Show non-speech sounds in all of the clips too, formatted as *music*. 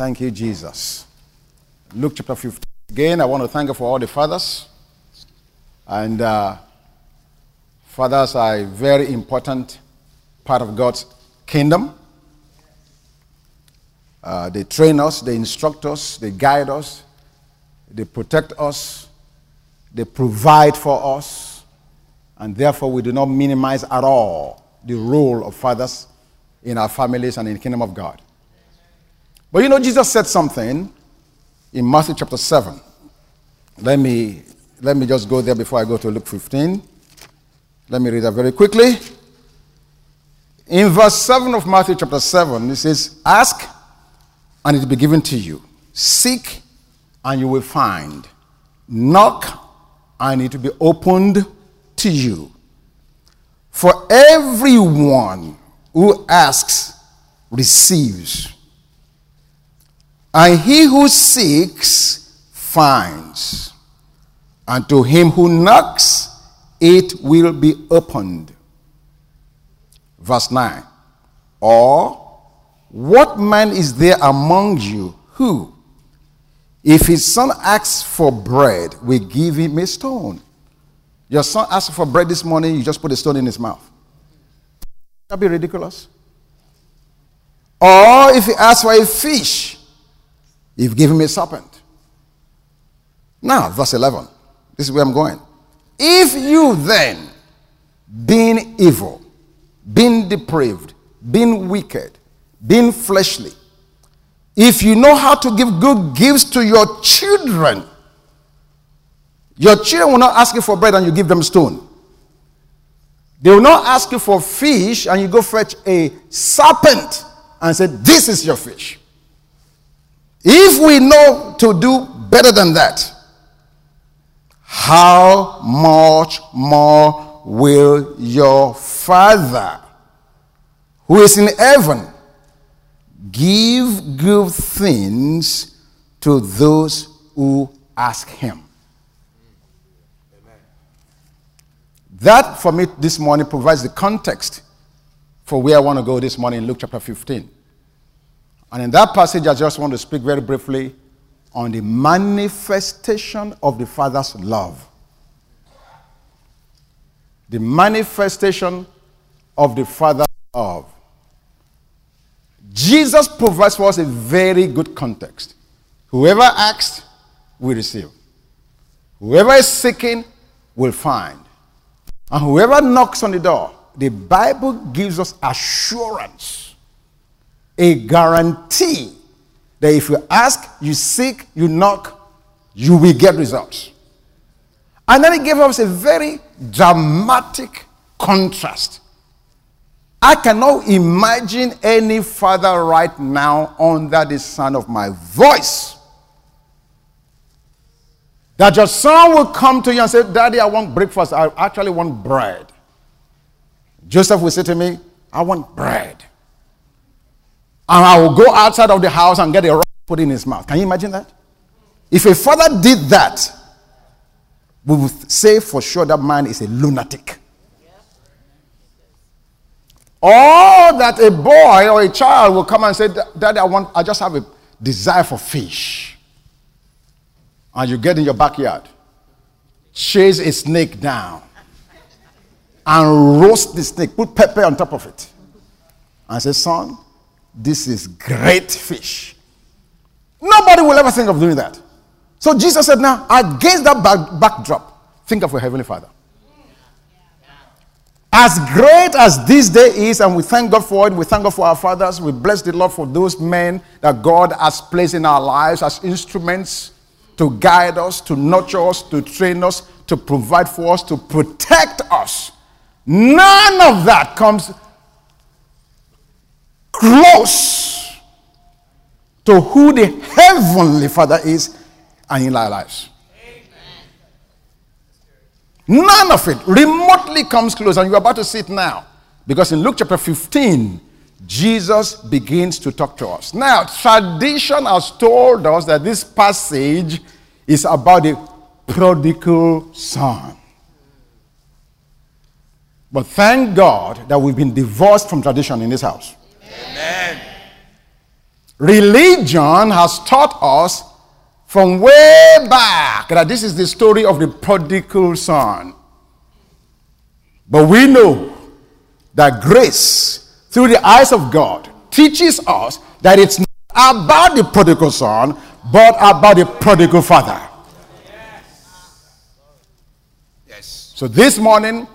Thank you, Jesus. Luke chapter 15. Again, I want to thank you for all the fathers. And uh, fathers are a very important part of God's kingdom. Uh, they train us, they instruct us, they guide us, they protect us, they provide for us, and therefore we do not minimize at all the role of fathers in our families and in the kingdom of God. But you know, Jesus said something in Matthew chapter 7. Let me, let me just go there before I go to Luke 15. Let me read that very quickly. In verse 7 of Matthew chapter 7, it says, Ask and it will be given to you. Seek and you will find. Knock and it will be opened to you. For everyone who asks receives, and he who seeks finds, and to him who knocks it will be opened. Verse 9. Or what man is there among you who, if his son asks for bread, will give him a stone? Your son asks for bread this morning, you just put a stone in his mouth. That'd be ridiculous. Or if he asks for a fish, you give him a serpent. Now, verse 11. This is where I'm going. If you then, being evil, being depraved, being wicked, being fleshly, if you know how to give good gifts to your children, your children will not ask you for bread and you give them stone. They will not ask you for fish and you go fetch a serpent and say, This is your fish. If we know to do better than that, how much more will your Father who is in heaven give good things to those who ask him? That, for me, this morning provides the context for where I want to go this morning in Luke chapter 15. And in that passage, I just want to speak very briefly on the manifestation of the Father's love. The manifestation of the Father's love. Jesus provides for us a very good context. Whoever asks will receive. Whoever is seeking will find. And whoever knocks on the door, the Bible gives us assurance, a guarantee that if you ask, you seek, you knock, you will get results. And then he gave us a very dramatic contrast. I cannot imagine any father right now under the sound of my voice that your son will come to you and say, Daddy, I want breakfast. I actually want bread. Joseph will say to me, I want bread. And I will go outside of the house and get a rock put in his mouth. Can you imagine that? If a father did that, we would say for sure that man is a lunatic. Or that a boy or a child will come and say, Daddy, I want, I just have a desire for fish and you get in your backyard, chase a snake down, and roast the snake, put pepper on top of it, and say, Son, this is great fish. Nobody will ever think of doing that. So Jesus said, Now, against that back, backdrop, think of your Heavenly Father. As great as this day is, and we thank God for it, we thank God for our fathers, we bless the Lord for those men that God has placed in our lives as instruments to guide us, to nurture us, to train us, to provide for us, to protect us. None of that comes close to who the Heavenly Father is and in our lives. None of it remotely comes close, and you're about to see it now. Because in Luke chapter 15, Jesus begins to talk to us. Now, tradition has told us that this passage is about the prodigal son. But thank God that we've been divorced from tradition in this house. Amen. Religion has taught us from way back that this is the story of the prodigal son. But we know that grace, through the eyes of God, teaches us that it's not about the prodigal son, but about the prodigal father. Yes. So this morning,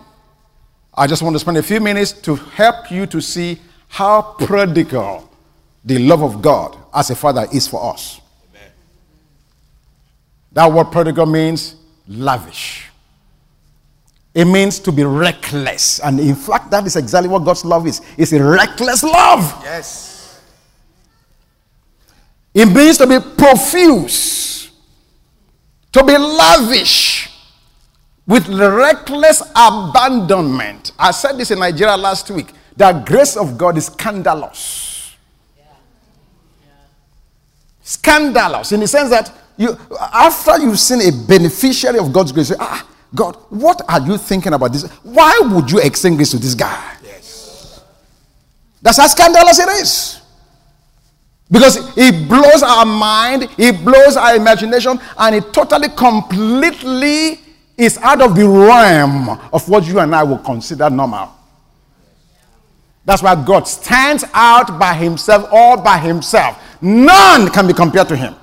I just want to spend a few minutes to help you to see how prodigal the love of God as a father is for us. Amen. That word prodigal means lavish. It means to be reckless. And in fact, that is exactly what God's love is. It's a reckless love. Yes. It means to be profuse, to be lavish, with reckless abandonment. I said this in Nigeria last week. The grace of God is scandalous. Scandalous in the sense that you, after you've seen a beneficiary of God's grace, ah, God, what are you thinking about this? Why would you extend grace to this guy? Yes. That's how scandalous it is. Because it blows our mind, it blows our imagination, and it totally, completely is out of the realm of what you and I would consider normal. That's why God stands out by himself, all by himself. None can be compared to him.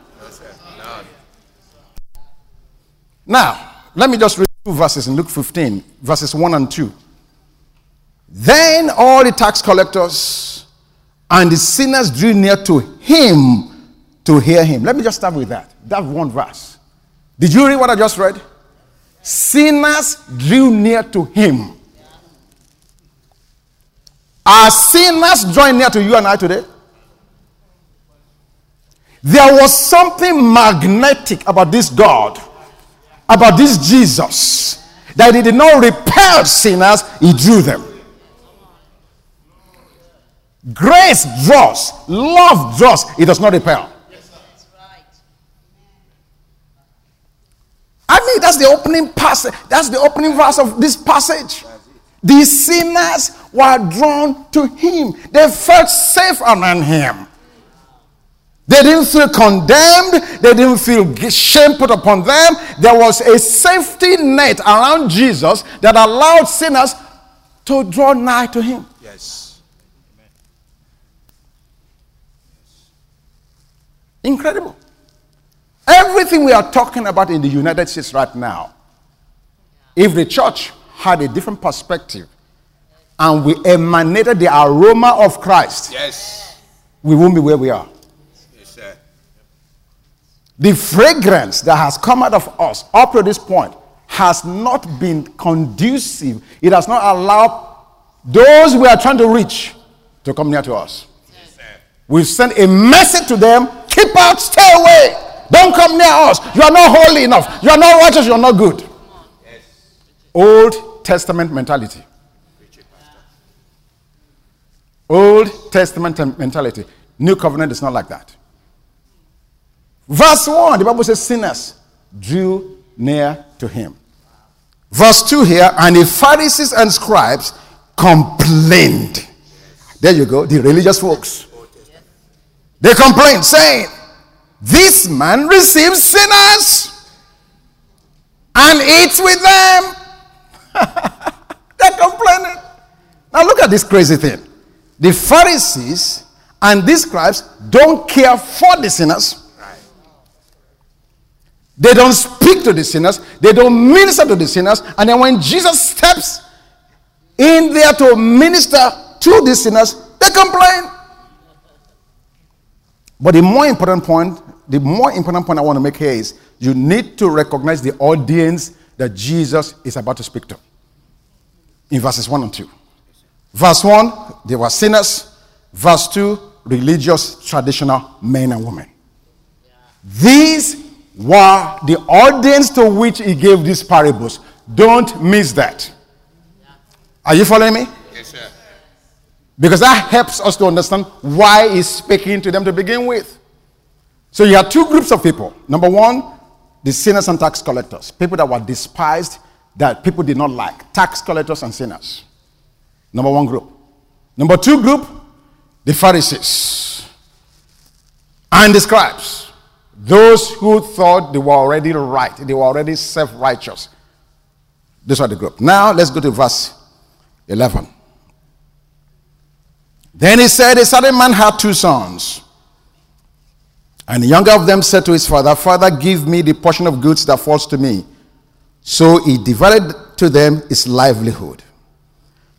Now, let me just read two verses in Luke 15, verses 1 and 2. Then all the tax collectors and the sinners drew near to him to hear him. Let me just start with that. That one verse. Did you read what I just read? Sinners drew near to him. Are sinners drawing near to you and I today? There was something magnetic about this God, about this Jesus, that he did not repel sinners, he drew them. Grace draws, love draws, it does not repel. I mean, that's the opening passage. That's the opening verse of this passage. The sinners were drawn to him. They felt safe around him. They didn't feel condemned. They didn't feel shame put upon them. There was a safety net around Jesus that allowed sinners to draw nigh to him. Yes. Incredible. Everything we are talking about in the United States right now, if the church had a different perspective and we emanated the aroma of Christ, yes, we won't be where we are. Yes, sir. The fragrance that has come out of us up to this point has not been conducive. It has not allowed those we are trying to reach to come near to us. Yes, We've sent a message to them keep out, stay away. Don't come near us. You are not holy enough. You are not righteous. You are not good. Yes. Old Testament mentality. Old Testament mentality. New covenant is not like that. Verse 1, the Bible says, sinners drew near to him. Verse 2 here, and the Pharisees and scribes complained. There you go, the religious folks. They complained, saying, This man receives sinners and eats with them. They're complaining. Now look at this crazy thing. The Pharisees and these scribes don't care for the sinners. They don't speak to the sinners. They don't minister to the sinners. And then when Jesus steps in there to minister to the sinners, they complain. But the more important point, the more important point I want to make here is you need to recognize the audience that Jesus is about to speak to. In verses 1 and 2. Verse 1, they were sinners. Verse 2, religious, traditional men and women. These were the audience to which he gave these parables. Don't miss that. Are you following me? Yes, sir. Because that helps us to understand why he's speaking to them to begin with. So you have two groups of people. Number one, the sinners and tax collectors, people that were despised, that people did not like, tax collectors and sinners. Number one group. Number two group, the Pharisees. and the scribes, those who thought they were already right, they were already self righteous. This was the group. Now let's go to verse 11. Then he said, A certain man had two sons. And the younger of them said to his father, Father, give me the portion of goods that falls to me. So he divided to them his livelihood.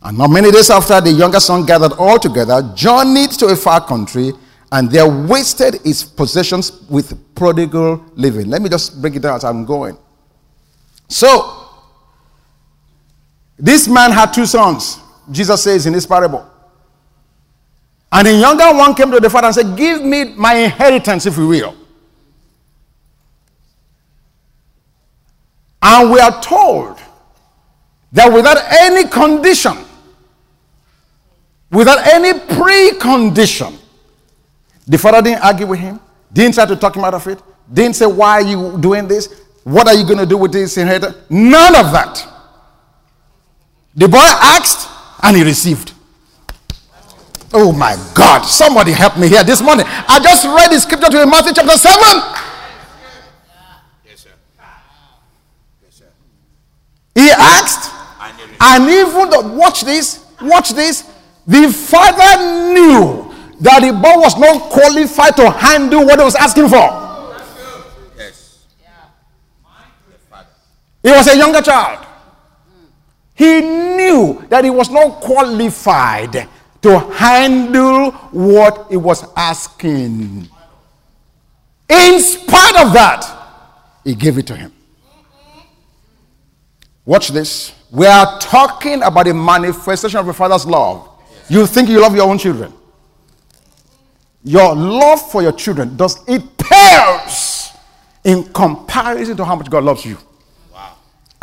And not many days after, the younger son gathered all together, journeyed to a far country, and there wasted his possessions with prodigal living. Let me just break it down as I'm going. So, this man had two sons, Jesus says in this parable. And the younger one came to the father and said, Give me my inheritance, if you will. And we are told that without any condition, without any precondition, the father didn't argue with him, didn't try to talk him out of it, didn't say, Why are you doing this? What are you going to do with this inheritance? None of that. The boy asked and he received. Oh my God. Somebody help me here this morning. I just read the scripture to you Matthew chapter 7. Yes, sir. Yes, sir. He asked, and even though, watch this, watch this. The father knew that the boy was not qualified to handle what he was asking for. Yes. He was a younger child. He knew that he was not qualified to handle what he was asking. In spite of that, he gave it to him. Watch this. We are talking about the manifestation of a father's love. You think you love your own children. Your love for your children does it pales in comparison to how much God loves you.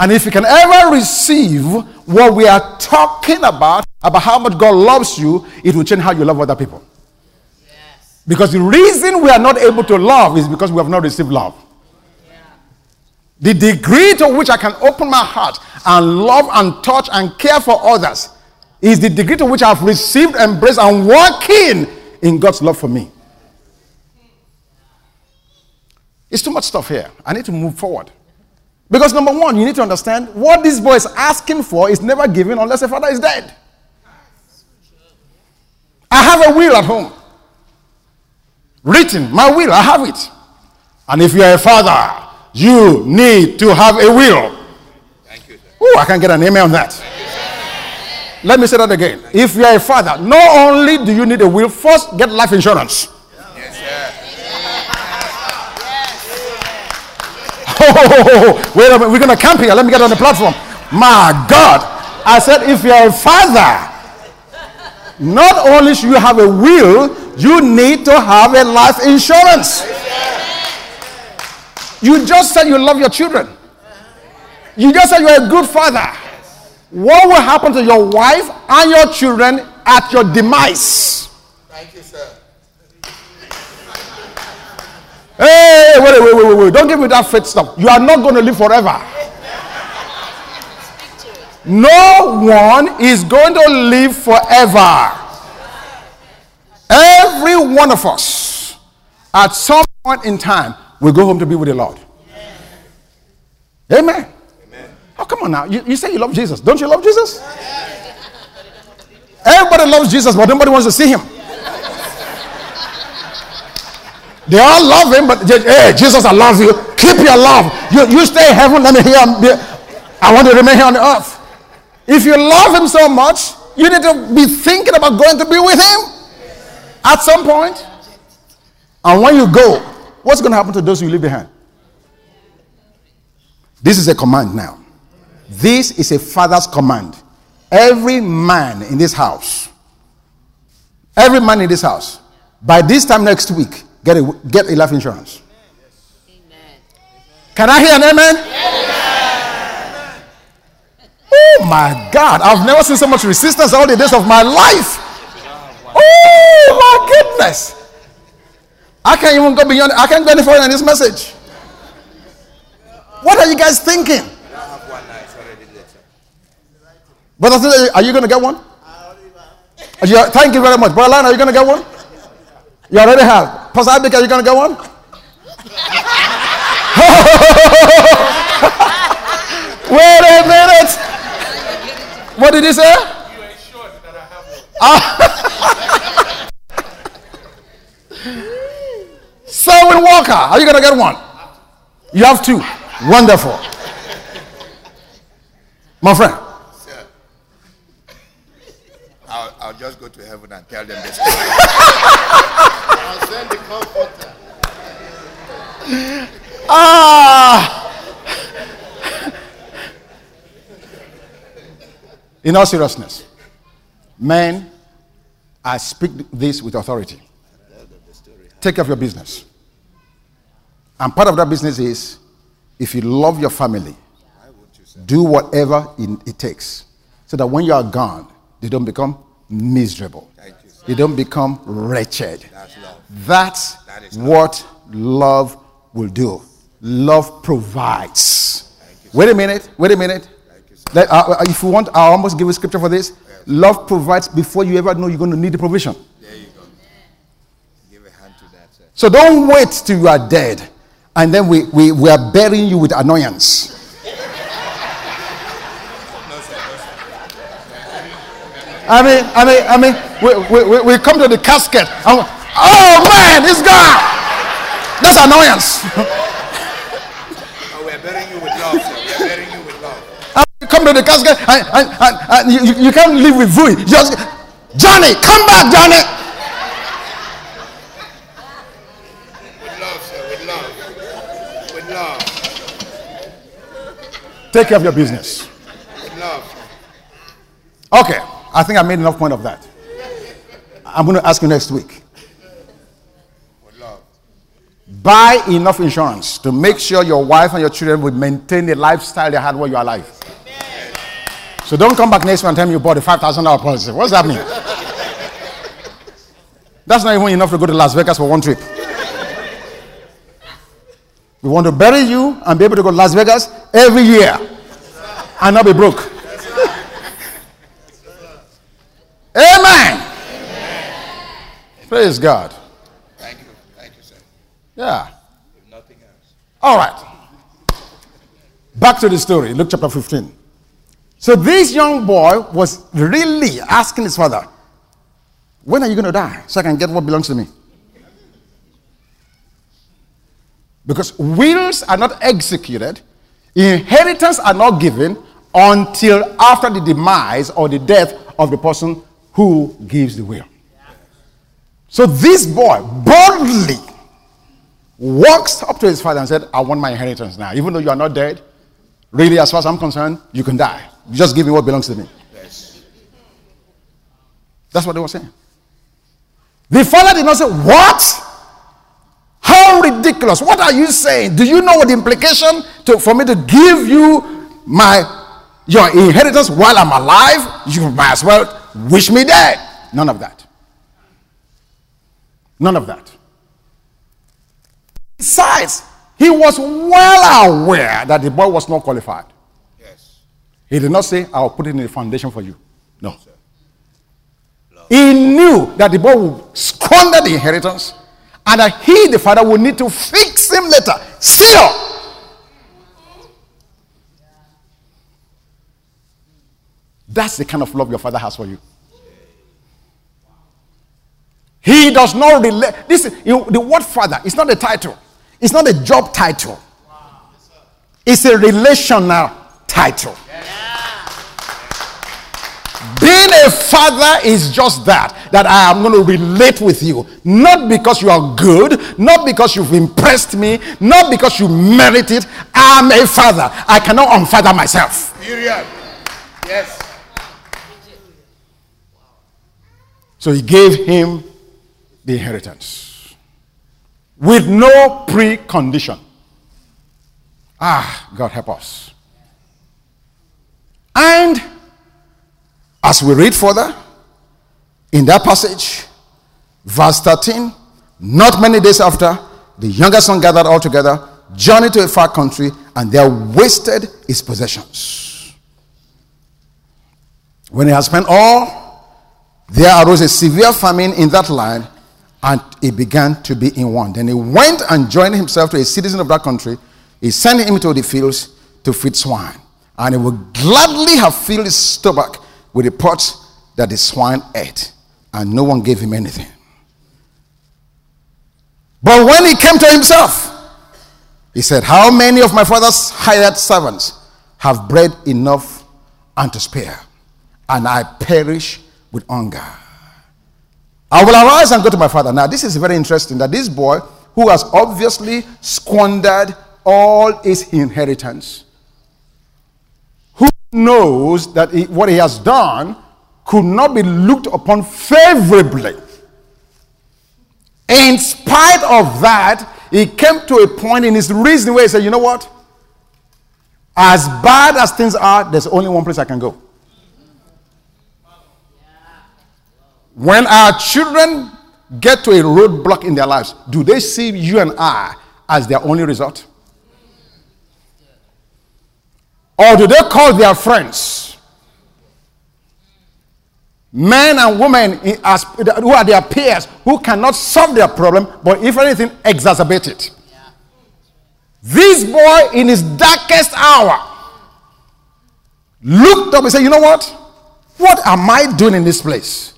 And if you can ever receive what we are talking about, about how much God loves you, it will change how you love other people. Yes. Because the reason we are not able to love is because we have not received love. Yeah. The degree to which I can open my heart and love and touch and care for others is the degree to which I've received, embraced, and working in God's love for me. It's too much stuff here. I need to move forward. Because number one, you need to understand what this boy is asking for is never given unless the father is dead. I have a will at home. Written, my will, I have it. And if you're a father, you need to have a will. Thank you, sir. Oh, I can get an amen on that. Let me say that again. If you're a father, not only do you need a will, first get life insurance. Oh, *laughs* wait a minute, we're going to camp here. Let me get on the platform. My God. I said, if you're a father, not only should you have a will, you need to have a life insurance. You just said you love your children. You just said you're a good father. What will happen to your wife and your children at your demise? Thank you, sir. Hey, wait, wait, wait, wait, wait. Don't give me that faith stuff. You are not going to live forever. No one is going to live forever. Every one of us, at some point in time, will go home to be with the Lord. Amen. Amen. Oh, come on now. You, you say you love Jesus. Don't you love Jesus? Everybody loves Jesus, but nobody wants to see him. They all love him, but hey, Jesus, I love you. Keep your love. You, you stay in heaven. Let me hear. I want to remain here on the earth. If you love him so much, you need to be thinking about going to be with him at some point. And when you go, what's going to happen to those you leave behind? This is a command now. This is a father's command. Every man in this house, every man in this house, by this time next week, Get a, get a life insurance. Amen. Can I hear an amen? amen? Oh my God, I've never seen so much resistance all the days of my life. Oh my goodness. I can't even go beyond, I can't go any further in this message. What are you guys thinking? Brother, are you going to get one? Thank you very much. Brother Line, are you going to get one? You already have. Pastor Abika, are you going to get one? Wait a minute. What did he say? You ensured that I have one. Selwyn Walker, are you going to get one? You have two. Wonderful. My friend. I'll, I'll just go to heaven and tell them this. *laughs* I'll send the comforter. Ah. In all seriousness, men, I speak this with authority. Take care of your business. And part of that business is if you love your family, do whatever it takes so that when you are gone, they don't become miserable. They don't become wretched. That's, That's what love will do. Love provides. Wait a minute. Wait a minute. That, uh, uh, if you want, I'll almost give a scripture for this. Love provides before you ever know you're going to need the provision. There you go. Give a hand to that. Sir. So don't wait till you are dead and then we, we, we are burying you with annoyance. I mean, I mean, I mean, we, we, we come to the casket and, oh man, it's gone. That's annoyance. Oh, we're burying you with love, sir. We're burying you with love. I mean, come to the casket and, and, and, and you, you, can't live with vui. Just Johnny, come back, Johnny. With love, sir. With love. With love. Take care of your business. With love. Okay, I think I made enough point of that. I'm going to ask you next week. Buy enough insurance to make sure your wife and your children will maintain the lifestyle they had while you are alive. So don't come back next month and tell me you bought a $5,000 policy. What's that mean? That's not even enough to go to Las Vegas for one trip. We want to bury you and be able to go to Las Vegas every year and not be broke. Amen. Amen. Praise God. Thank you. Thank you, sir. Yeah. If nothing else. All right. Back to the story, Luke chapter 15. So this young boy was really asking his father, When are you going to die so I can get what belongs to me? Because wills are not executed, inheritance are not given until after the demise or the death of the person who gives the will. So this boy boldly walks up to his father and said, I want my inheritance now. Even though you are not dead, really, as far as I'm concerned, you can die. Just give me what belongs to me. Yes. That's what they were saying. The father did not say, What? How ridiculous. What are you saying? Do you know what the implication to, for me to give you my your inheritance while I'm alive? You might as well wish me dead. None of that. None of that. Besides, he was well aware that the boy was not qualified. Yes. He did not say, I'll put it in the foundation for you. No. He knew that the boy would squander the inheritance and that he, the father, would need to fix him later. Still. That's the kind of love your father has for you. He does not relate. This you the word father It's not a title. It's not a job title. It's a relational title. Being a father is just that, that I am going to relate with you. Not because you are good, not because you've impressed me, not because you merit it. I'm a father. I cannot unfather myself. Period. Yes. So he gave him the inheritance with no precondition. Ah, God help us. And as we read further in that passage, verse 13, not many days after, the younger son gathered all together, journeyed to a far country, and there wasted his possessions. When he had spent all, there arose a severe famine in that land, And he began to be in want. Then he went and joined himself to a citizen of that country. He sent him to the fields to feed swine. And he would gladly have filled his stomach with the pots that the swine ate. And no one gave him anything. But when he came to himself, he said, How many of my father's hired servants have bread enough and to spare? And I perish with hunger. I will arise and go to my father. Now, this is very interesting that this boy, who has obviously squandered all his inheritance, who knows that he, what he has done could not be looked upon favorably. In spite of that, he came to a point in his reasoning where he said, You know what? As bad as things are, there's only one place I can go. When our children get to a roadblock in their lives, do they see you and I as their only resort? Or do they call their friends? Men and women who are their peers who cannot solve their problem, but if anything, exacerbate it. This boy, in his darkest hour, looked up and said, You know what? What am I doing in this place?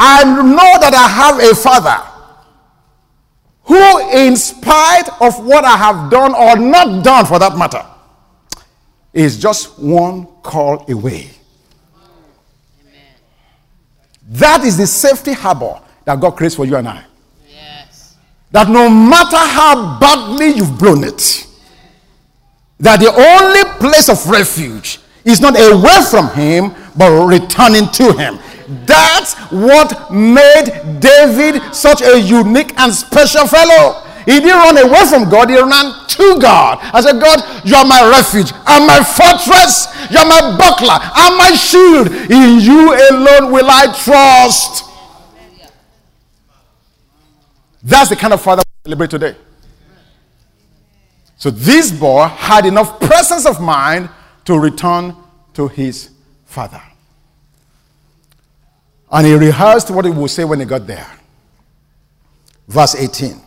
I know that I have a father who, in spite of what I have done or not done for that matter, is just one call away. That is the safety harbor that God creates for you and I. Yes. That no matter how badly you've blown it, that the only place of refuge is not away from Him, but returning to Him. That's what made David such a unique and special fellow. He didn't run away from God, he ran to God. I said, God, you are my refuge and my fortress. You are my buckler and my shield. In you alone will I trust. That's the kind of father we celebrate today. So this boy had enough presence of mind to return to his father. And he rehearsed what he would say when he got there. Verse 18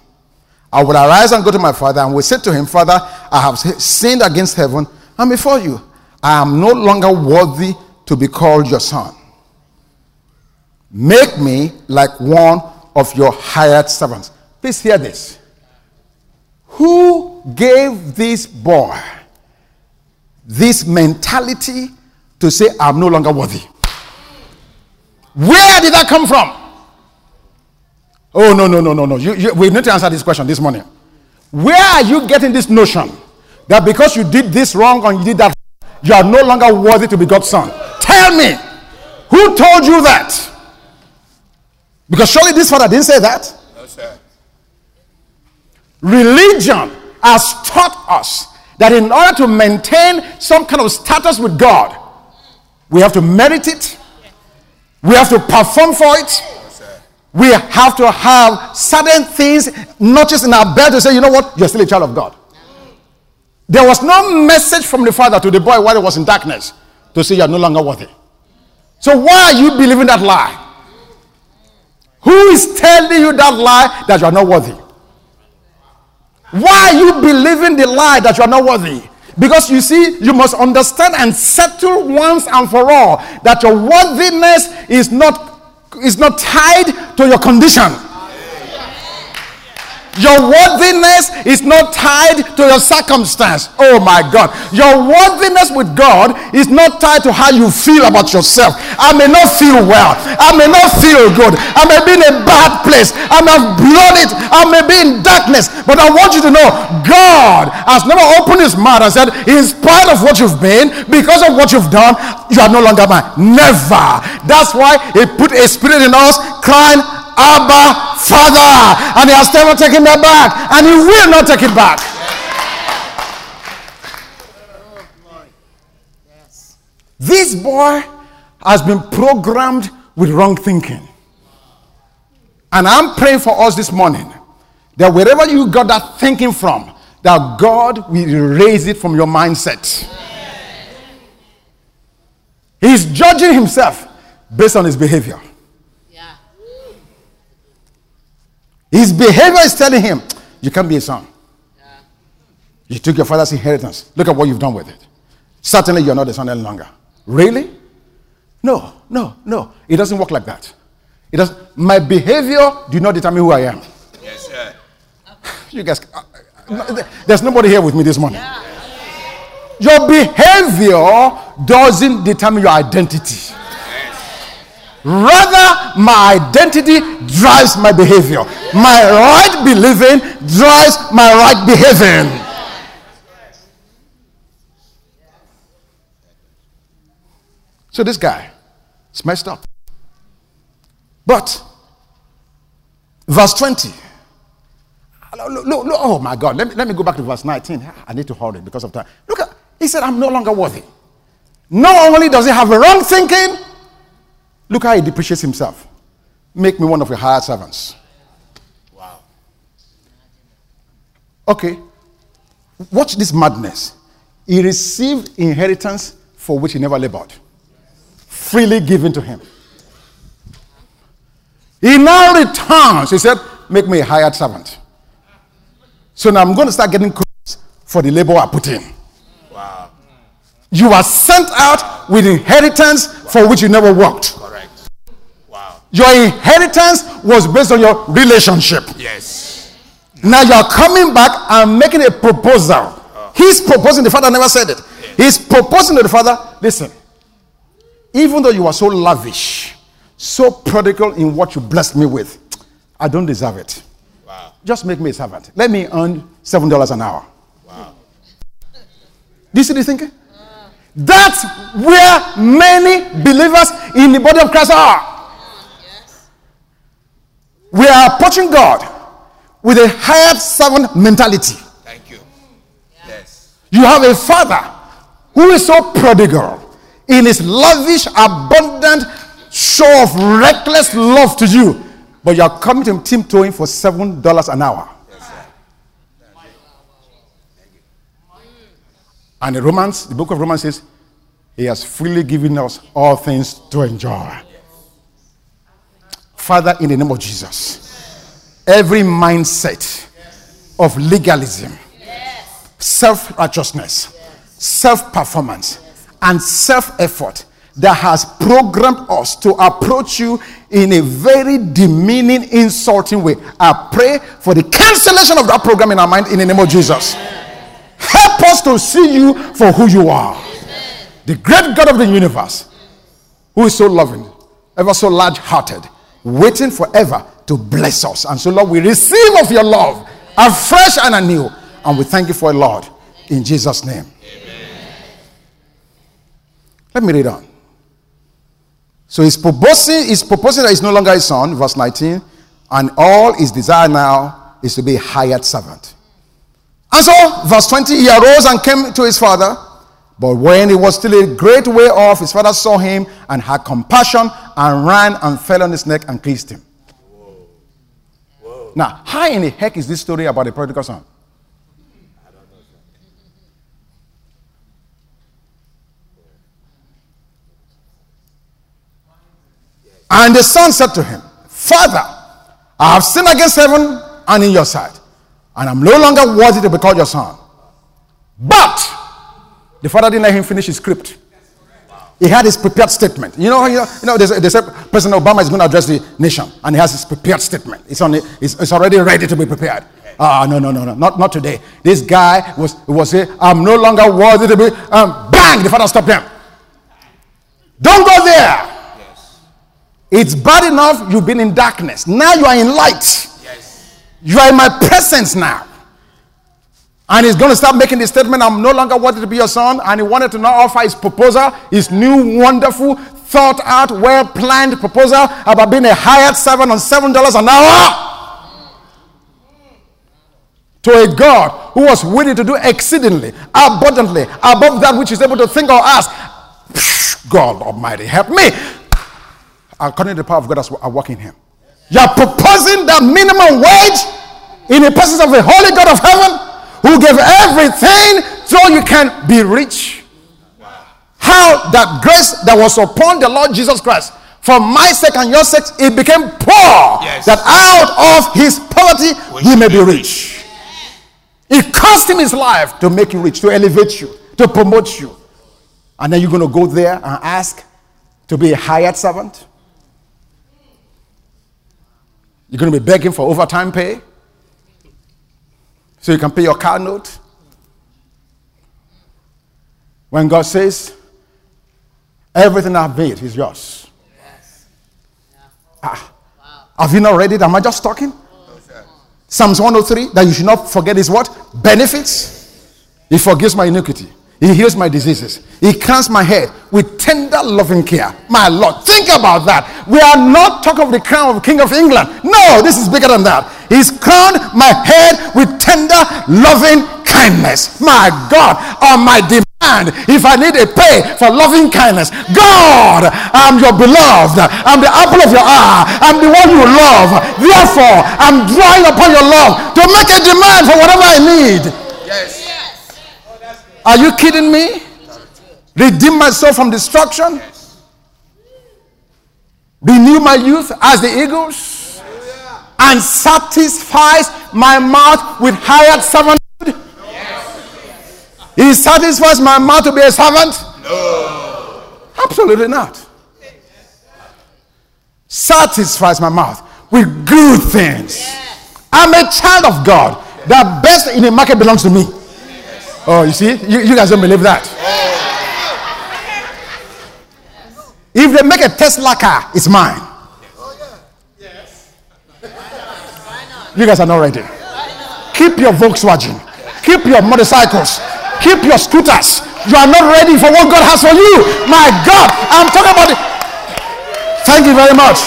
I will arise and go to my father and will say to him, Father, I have sinned against heaven and before you. I am no longer worthy to be called your son. Make me like one of your hired servants. Please hear this. Who gave this boy this mentality to say, I'm no longer worthy? Where did that come from? Oh, no, no, no, no, no. You, you, we need to answer this question this morning. Where are you getting this notion that because you did this wrong and you did that, you are no longer worthy to be God's son? Tell me, who told you that? Because surely this father didn't say that. No, sir. Religion has taught us that in order to maintain some kind of status with God, we have to merit it, we have to perform for it. We have to have certain things not just in our bed to say, you know what, you're still a child of God. There was no message from the father to the boy while he was in darkness to say you're no longer worthy. So why are you believing that lie? Who is telling you that lie that you are not worthy? Why are you believing the lie that you are not worthy? Because you see, you must understand and settle once and for all that your worthiness is not, is not tied to your condition. Your worthiness is not tied to your circumstance. Oh my God. Your worthiness with God is not tied to how you feel about yourself. I may not feel well. I may not feel good. I may be in a bad place. I may have blown it. I may be in darkness. But I want you to know God has never opened his mouth and said, in spite of what you've been, because of what you've done, you are no longer mine. Never. That's why he put a spirit in us crying, Abba, Father. And he has never taken that back. And he will not take it back. This boy has been programmed with wrong thinking. And I'm praying for us this morning that wherever you got that thinking from, that God will erase it from your mindset. He's judging himself based on his behavior. His behavior is telling him, You can't be a son. You took your father's inheritance. Look at what you've done with it. Certainly, you're not a son any longer. Really? No, no, no. It doesn't work like that. It does. My behavior do not determine who I am. Yes, sir. *sighs* You guys, uh, uh, there's nobody here with me this morning. Your behavior doesn't determine your identity. Rather, my identity drives my behavior. My right believing drives my right behaving. So this guy is messed up. But, verse 20. Look, look, look, oh my God. Let me, let me go back to verse 19. I need to hurry because of time. Look at, he said, I'm no longer worthy. Not only does he have a wrong thinking, look how he depreciates himself. Make me one of your hired servants. Wow. Okay. Watch this madness. He received inheritance for which he never labored, freely given to him. He now returns. He said, Make me a hired servant. So now I'm going to start getting credit for the labor I put in. Wow. You are sent out with inheritance for which you never worked. Your inheritance was based on your relationship. Yes. Now you're coming back and making a proposal. Uh. He's proposing, the father never said it. He's proposing to the father, listen, even though you are so lavish, so prodigal in what you blessed me with, I don't deserve it. Wow. Just make me a servant. Let me earn $7 an hour. Wow. Do you see the thinking? That's where many believers in the body of Christ are. We are approaching God with a hired servant mentality. Thank you. Yes. You have a father who is so prodigal in his lavish, abundant show of reckless love to you, but you are coming to him tiptoeing for seven dollars an hour. And the Romans, the book of Romans says, He has freely given us all things to enjoy. Father, in the name of Jesus, every mindset of legalism, self righteousness, self performance, and self effort that has programmed us to approach you in a very demeaning, insulting way. I pray for the cancellation of that program in our mind in the name of Jesus. Help us to see you for who you are. The great God of the universe, who is so loving, ever so large hearted, waiting forever to bless us. And so, Lord, we receive of your love afresh and anew. And we thank you for it, Lord, in Jesus' name. Amen. Let me read on. So he's proposing, he's proposing that he's no longer his son, verse 19, and all his desire now is to be a hired servant. And so, verse 20, he arose and came to his father. But when he was still a great way off, his father saw him and had compassion and ran and fell on his neck and kissed him. Now, how in the heck is this story about the prodigal son? And the son said to him, Father, I have sinned against heaven and in your sight, and I'm no longer worthy to be called your son. But the father didn't let him finish his script. He had his prepared statement. You know, you know, you know they, they said President Obama is going to address the nation, and he has his prepared statement. It's, on, it's, it's already ready to be prepared. Ah, no, no, no, no, not, not today. This guy was, was saying, I'm no longer worthy to be. Um, bang! The father stopped him. Don't go there. It's bad enough you've been in darkness. Now you are in light. Yes. You are in my presence now. And he's going to start making the statement, I'm no longer worthy to be your son. And he wanted to now offer his proposal, his new, wonderful, thought out, well planned proposal about being a hired servant on $7 an hour. To a God who was willing to do exceedingly, abundantly, above that which is able to think or ask. God Almighty, help me according to the power of God that's at work in him. You're proposing the minimum wage in the presence of the holy God of heaven who gave everything so you can be rich. How that grace that was upon the Lord Jesus Christ For my sake and your sake, it became poor, Yes. that out of his poverty We he may be be rich. It cost him his life to make you rich, to elevate you, to promote you. And then you're going to go there and ask to be a hired servant? You're going to be begging for overtime pay so you can pay your car note? When God says, Everything I've made is yours. Ah, have you not read it? Am I just talking? Psalms 103 that you should not forget is what? Benefits. He forgives my iniquity. He heals my diseases. He crowns my head with tender loving care. My Lord, think about that. We are not talking of the crown of King of England. No, this is bigger than that. He's crowned my head with tender loving kindness. My God, on my demand, if I need a pay for loving kindness, God, I'm your beloved. I'm the apple of your eye. I'm the one you love. Therefore, I'm drawing upon your love to make a demand for whatever I need. Yes. Are you kidding me? Redeem myself from destruction. Renew my youth as the eagles. And satisfies my mouth with hired servanthood. He satisfies my mouth to be a servant? No. Absolutely not. Satisfies my mouth with good things. I'm a child of God. The best in the market belongs to me. Oh, you see? You, you guys don't believe that. If they make a Tesla car, it's mine. You guys are not ready. Keep your Volkswagen. Keep your motorcycles. Keep your scooters. You are not ready for what God has for you. My God, I'm talking about it. Thank you very much.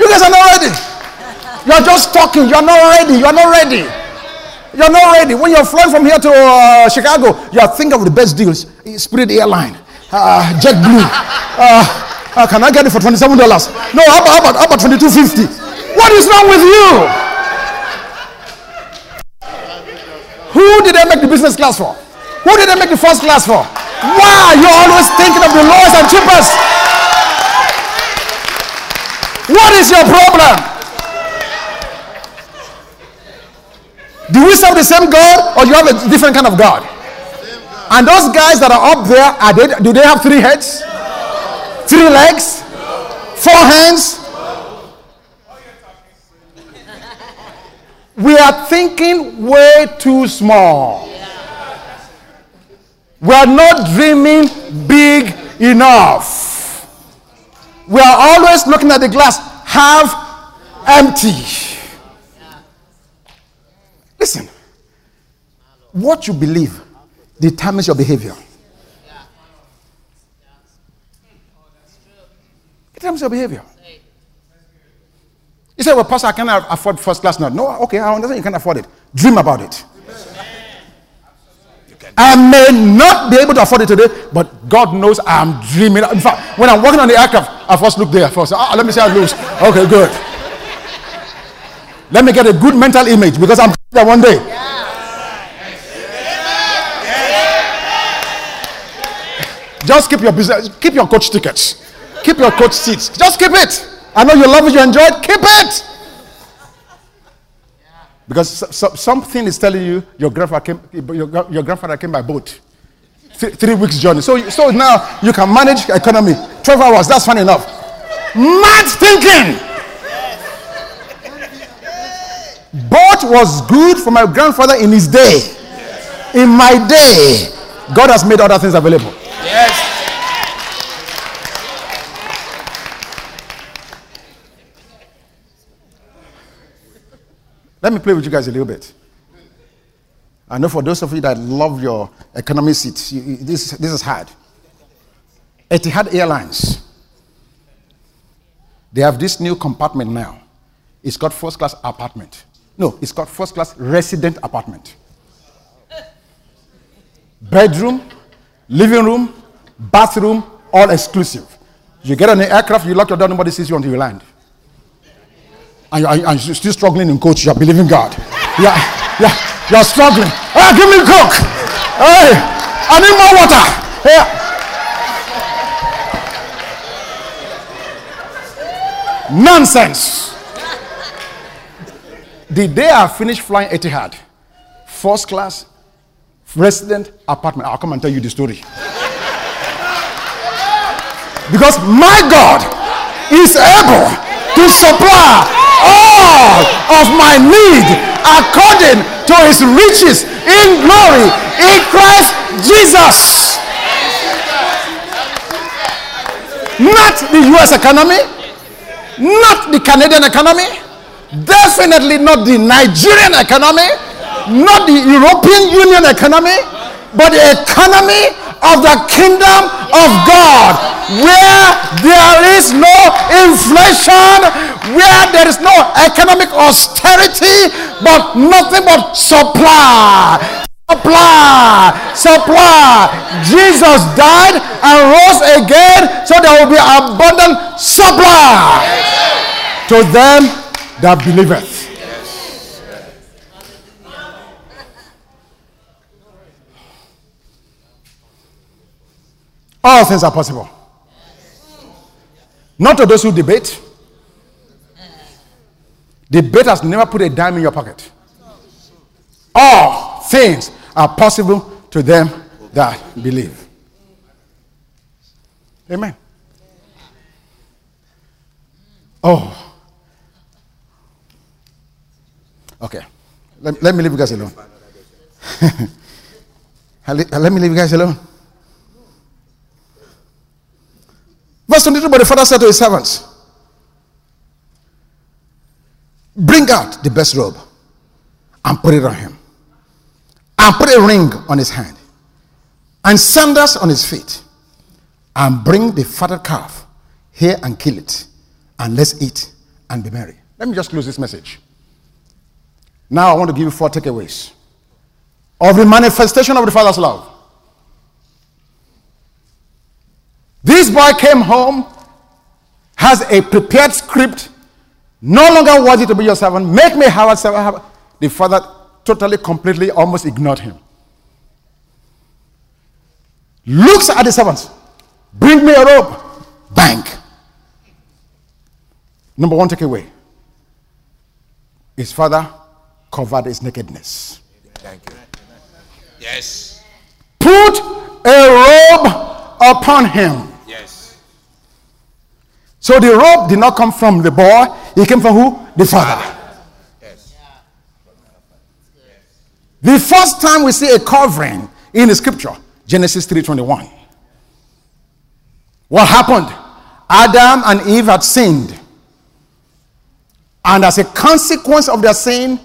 You guys are not ready. You're just talking. You're not ready. You're not ready. You're not ready. When you're flying from here to uh, Chicago, you're thinking of the best deals. Spirit Airline, uh, JetBlue. Uh, uh, can I get it for $27? No, how about, how about, how about 22.50? What is wrong with you? Who did they make the business class for? Who did they make the first class for? Why are you always thinking of the lowest and cheapest? What is your problem? Do we serve the same God or do you have a different kind of God? And those guys that are up there, are they, do they have three heads? Three legs? Four hands? We are thinking way too small. We are not dreaming big enough. We are always looking at the glass half empty. Listen, what you believe determines your behavior. It determines your behavior. You say, well, Pastor, I cannot afford first class now. No, okay, I understand you can't afford it. Dream about it. I may not be able to afford it today, but God knows I'm dreaming. In fact, when I'm walking on the aircraft, I first look there first. Ah, let me see how it looks. Okay, good. Let me get a good mental image because I'm there one day. Just keep your business, keep your coach tickets, keep your coach seats. Just keep it. I know you love it, you enjoy it. Keep it. Because so, so- something is telling you your grandfather came, your, your grandfather came by boat. Th- three weeks journey. So, so now you can manage economy. 12 hours, that's fine enough. Mad thinking. Boat was good for my grandfather in his day. In my day, God has made other things available. Yes. Let me play with you guys a little bit. I know for those of you that love your economy seats, you, this, this is hard. Etihad Airlines, they have this new compartment now. It's called first class apartment. No, it's called first class resident apartment. Bedroom, living room, bathroom, all exclusive. You get on the aircraft, you lock your door, nobody sees you until you land and you're, and you're still struggling in coach, you're believing God. Yeah, yeah, you're struggling. Hey, give me coke. Hey, I need more water. Hey. Nonsense. The day I finished flying Etihad, first class, resident apartment, I'll come and tell you the story. Because my God is able to supply all of my need according to his riches in glory in Christ Jesus. Not the US economy, not the Canadian economy, definitely not the Nigerian economy, not the European Union economy, but the economy of the kingdom of God, where there is no inflation, where there is no economic austerity, but nothing but supply. Supply, supply. Jesus died and rose again, so there will be abundant supply to them that believeth. All things are possible. Not to those who debate. Debate has never put a dime in your pocket. All things are possible to them that believe. Amen. Oh. Okay. Let, let me leave you guys alone. *laughs* let me leave you guys alone. Verse 22 But the father said to his servants, Bring out the best robe and put it on him, and put a ring on his hand, and sandals on his feet, and bring the fatted calf here and kill it, and let's eat and be merry. Let me just close this message. Now I want to give you four takeaways of the manifestation of the Father's love. This boy came home, has a prepared script, no longer worthy to be your servant. Make me hired servant. The father totally, completely, almost ignored him. Looks at the servants. Bring me a robe. Bank. Number one takeaway. His father covered his nakedness. Thank you. Yes. Put a robe upon him. So the robe did not come from the boy, it came from who? The father. Yes. The first time we see a covering in the scripture, Genesis 3:21. What happened? Adam and Eve had sinned. And as a consequence of their sin,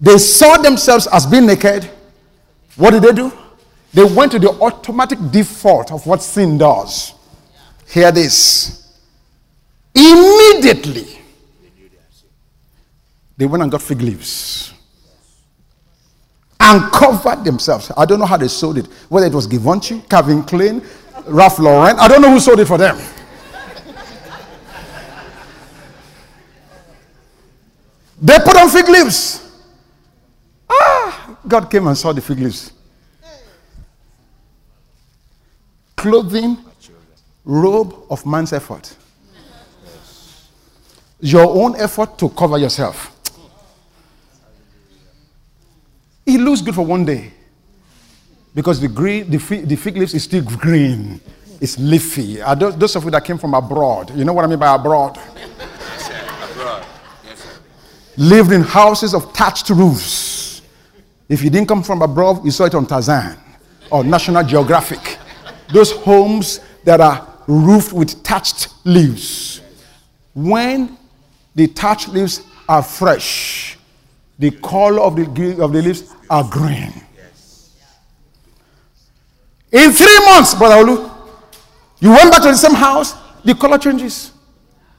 they saw themselves as being naked. What did they do? They went to the automatic default of what sin does. Hear this. Immediately, they went and got fig leaves and covered themselves. I don't know how they sold it. Whether it was Givenchy, Calvin Klein, Ralph Lauren. I don't know who sold it for them. they put on fig leaves. Ah, God came and saw the fig leaves. Clothing, robe of man's effort your own effort to cover yourself. It looks good for one day because the, green, the, fig, the fig leaves is still green. It's leafy. Are those, those of you that came from abroad, you know what I mean by abroad? Yes. Abroad. Yes. Lived in houses of thatched roofs. If you didn't come from abroad, you saw it on Tarzan or National Geographic. Those homes that are roofed with thatched leaves. When the thatched leaves are fresh. The color of the, of the leaves are green. In three months, Brother Olu, you went back to the same house, the color changes.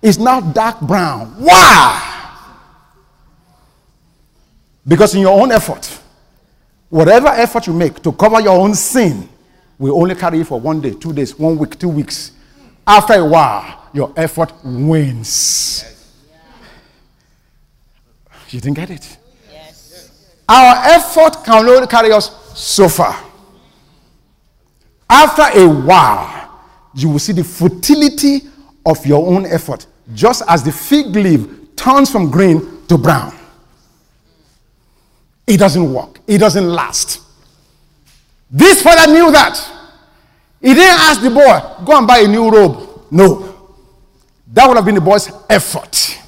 It's now dark brown. Why? Because in your own effort, whatever effort you make to cover your own sin will only carry you for one day, two days, one week, two weeks. After a while, your effort wanes. You didn't get it. Yes. Our effort can only carry us so far. After a while, you will see the futility of your own effort. just as the fig leaf turns from green to brown. It doesn't work, it doesn't last. This father knew that. He didn't ask the boy, go and buy a new robe. No. That would have been the boy's effort.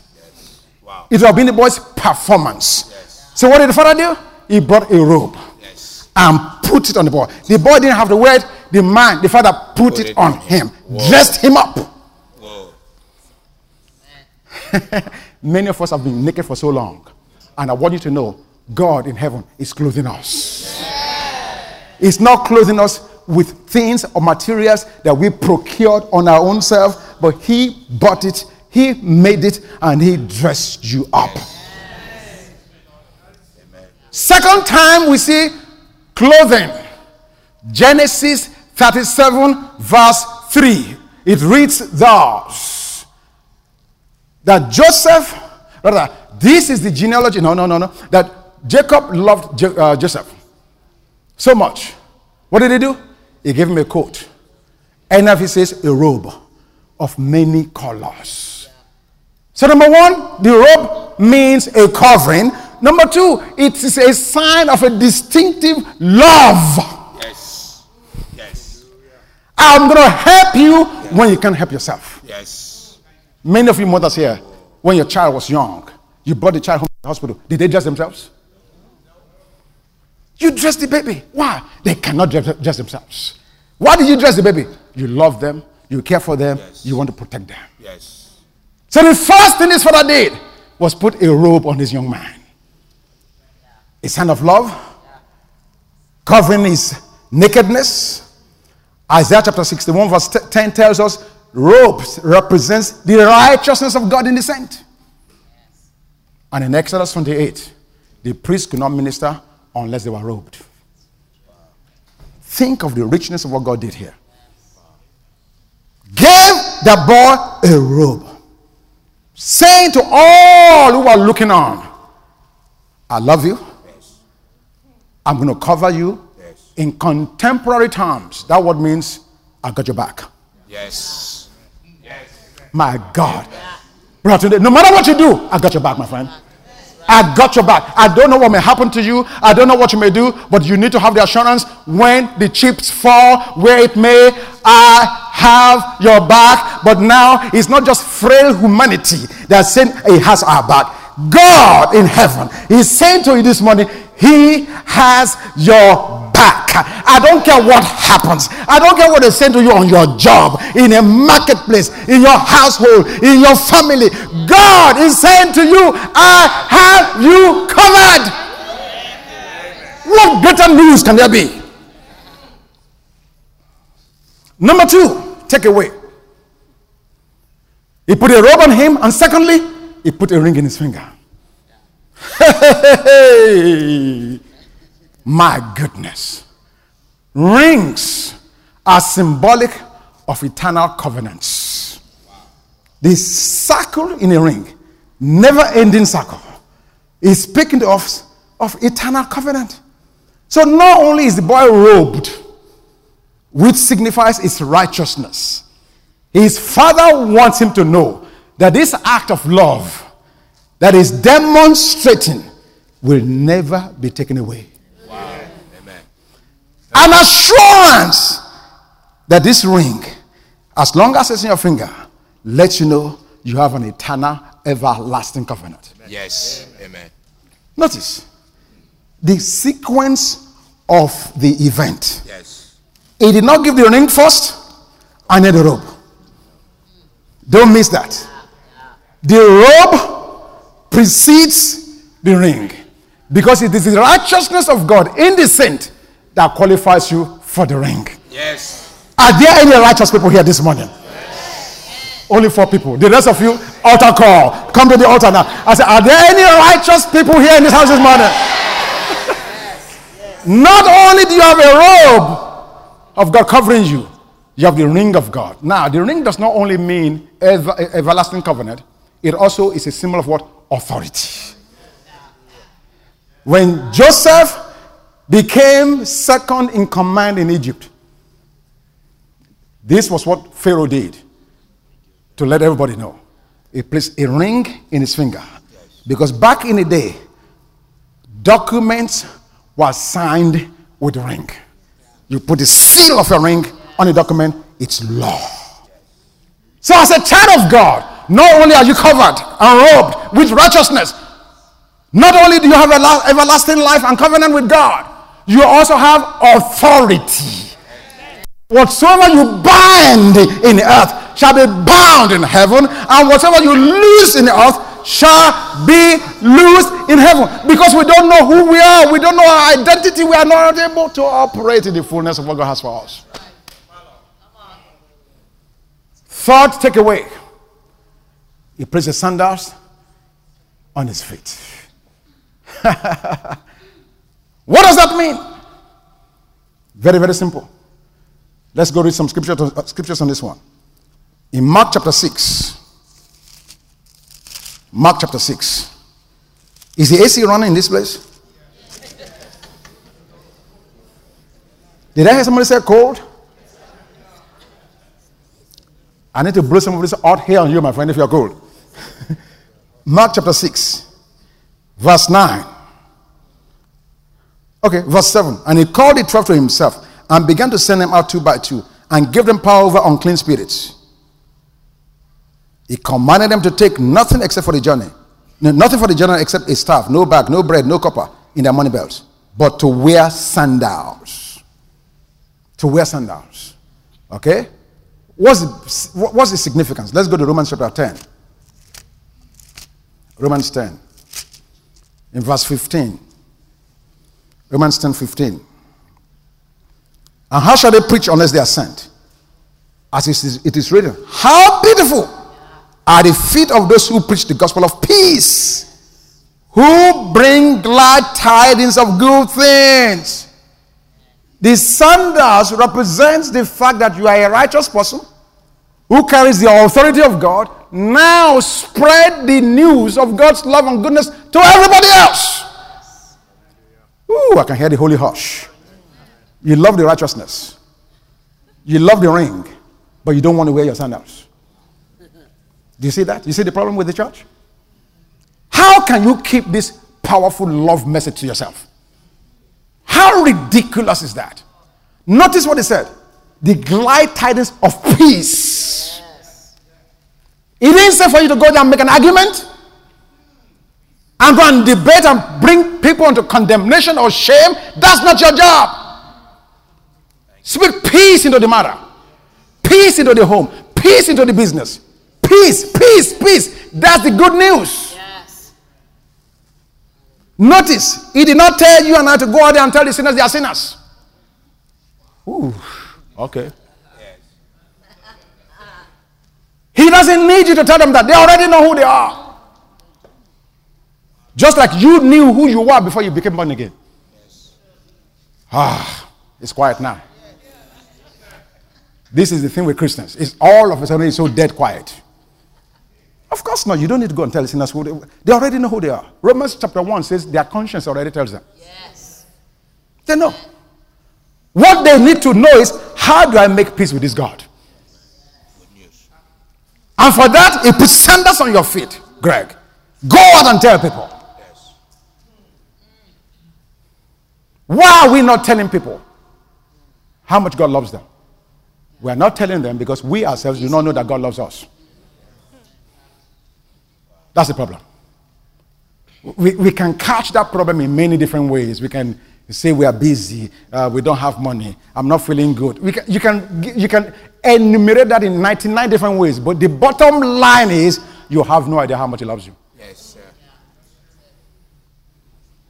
It would have been the boy's performance. Yes. So what did the father do? He brought a robe yes. and put it on the boy. The boy didn't have to wear it. The man, the father, put, put it, it, on him, Whoa. dressed him up. *laughs* Many of us have been naked for so long. And I want you to know God in heaven is clothing us. Yeah. He's not clothing us with things or materials that we procured on our own self, but He bought it, He made it, and He dressed you up. Second time we see clothing. Genesis 37, verse 3. It reads thus that Joseph, rather, this is the genealogy, no, no, no, no, that Jacob loved uh, Joseph so much. What did he do? He gave him a coat. And he says a robe of many colors. So, number one, the robe means a covering. Number two, it is a sign of a distinctive love. Yes. Yes. I'm going to help you yes. when you can't help yourself. Yes. Many of you mothers here, when your child was young, you brought the child home to the hospital. Did they dress themselves? No. You dress the baby. Why? They cannot dress themselves. Why did you dress the baby? You love them, you care for them, yes. you want to protect them. Yes. So the first thing his father did was put a robe on this young man. A sign of love, covering his nakedness. Isaiah chapter 61, verse 10 tells us robes represents the righteousness of God in the saint. And in Exodus 28, the priest could not minister unless they were robed. Think of the richness of what God did here. Gave the boy a robe, saying to all who are looking on, I love you. I'm going to cover you. In contemporary terms, that word means I got your back. Yes. yes. My God. no matter what you do, I got your back, my friend. I got your back. I don't know what may happen to you. I don't know what you may do, but you need to have the assurance when the chips fall where it may, I have your back. But now it's not just frail humanity that's saying it has our back. God in heaven is saying to you this morning, He has your back. I don't care what happens. I don't care what they say to you on your job, in a marketplace, in your household, in your family. God is saying to you, I have you covered. What better news can there be? Number two, take away. He put a robe on him, and secondly, he put a ring in his finger. Hey, my goodness. Rings are symbolic of eternal covenants. The circle in a ring, never ending circle, is speaking us of eternal covenant. So not only is the boy robed, which signifies his righteousness, his father wants him to know that this act of love that is demonstrating will never be taken away. Wow. Amen. An assurance that this ring, as long as it's in your finger, lets you know you have an eternal, everlasting covenant. Yes. Amen. Notice the sequence of the event. Yes. He did not give the ring first and then the robe. Don't miss that. The robe precedes the ring. Because it is the righteousness of God in the saint that qualifies you for the ring. Yes. Are there any righteous people here this morning? Yes. Only four people. The rest of you, altar call. Come to the altar now. I said, Are there any righteous people here in this house this morning? Yes. Not only do you have a robe of God covering you, you have the ring of God. Now, the ring does not only mean ever, everlasting covenant, it also is a symbol of what? Authority. When Joseph became second in command in Egypt, this was what Pharaoh did to let everybody know He placed a ring in his finger. Because back in the day, documents were signed with a ring. You put the seal of a ring on a document, it's law. So, as a child of God, not only are you covered and robed with righteousness, not only do you have everlasting life and covenant with God, you also have authority. Whatsoever you bind in earth shall be bound in heaven, and whatever you loose in the earth shall be loosed in heaven. Because we don't know who we are, we don't know our identity, we are not able to operate in the fullness of what God has for us. Third takeaway he placed places sandals on his feet. *laughs* what does that mean? Very, very simple. Let's go read some scripture to, uh, scriptures on this one. In Mark chapter 6, Mark chapter 6. Is the AC running in this place? Did I hear somebody say cold? I need to blow some of this hot here on you, my friend, if you're cold. *laughs* Mark chapter 6, verse 9. Okay, verse 7. And he called the twelve to himself and began to send them out two by two and give them power over unclean spirits. He commanded them to take nothing except for the journey. No, nothing for the journey except a staff, no bag, no bread, no copper in their money belts, but to wear sandals. To wear sandals. Okay? What's the, what's the significance? Let's go to Romans chapter 10. Romans 10. In verse 15. Romans 10 15. And how shall they preach unless they are sent? As it is, it is written, How beautiful are the feet of those who preach the gospel of peace, who bring glad tidings of good things. The sandals represents the fact that you are a righteous person who carries the authority of God. Now spread the news of God's love and goodness to everybody else. Ooh, I can hear the holy hush. You love the righteousness. You love the ring, but you don't want to wear your sandals. Do you see that? You see the problem with the church? How can you keep this powerful love message to yourself? How ridiculous is that? Notice what he said the glad tidings of peace. Yes. It didn't say for you to go there and make an argument and go and debate and bring people into condemnation or shame. That's not your job. Speak peace into the matter, peace into the home, peace into the business. Peace, peace, peace. That's the good news. Notice, he did not tell you and I to go out there and tell the sinners they are sinners. Ooh, okay. He doesn't need you to tell them that. They already know who they are. Just like you knew who you were before you became born again. Ah, it's quiet now. This is the thing with Christians. It's all of a sudden it's so dead quiet. Of course not. You don't need to go and tell sinners who they, they already know who they are. Romans chapter 1 says their conscience already tells them. Yes. They know. What they need to know is how do I make peace with this God? And for that, he puts sandals on your feet, Greg. Go out and tell people. Yes. Why are we not telling people how much God loves them? We are not telling them because we ourselves do not know that God loves us. That's the problem. We, we can catch that problem in many different ways. We can say we are busy, uh, we don't have money, I'm not feeling good. We can, you, can, you can enumerate that in 99 different ways, but the bottom line is you have no idea how much He loves you. Yes, sir.